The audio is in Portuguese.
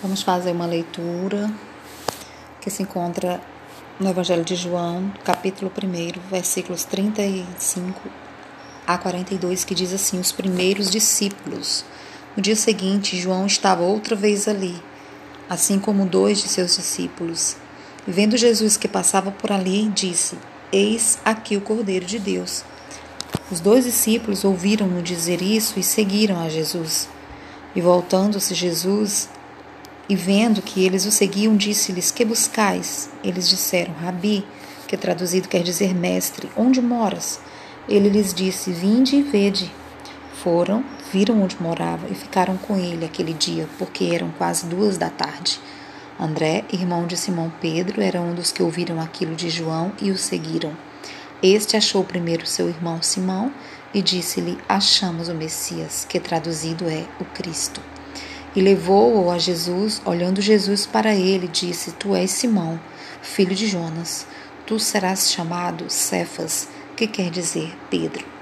Vamos fazer uma leitura que se encontra no Evangelho de João, capítulo 1, versículos 35 a 42, que diz assim: Os primeiros discípulos. No dia seguinte, João estava outra vez ali, assim como dois de seus discípulos. Vendo Jesus que passava por ali, disse: Eis aqui o Cordeiro de Deus. Os dois discípulos ouviram-no dizer isso e seguiram a Jesus. E voltando-se Jesus e vendo que eles o seguiam, disse-lhes: Que buscais? Eles disseram: Rabi, que traduzido quer dizer mestre, onde moras? Ele lhes disse: Vinde e vede. Foram, viram onde morava e ficaram com ele aquele dia, porque eram quase duas da tarde. André, irmão de Simão Pedro, era um dos que ouviram aquilo de João e o seguiram. Este achou primeiro seu irmão Simão e disse-lhe: Achamos o Messias, que traduzido é o Cristo. E levou-o a Jesus, olhando Jesus para ele, disse: Tu és Simão, filho de Jonas. Tu serás chamado Cefas, que quer dizer Pedro.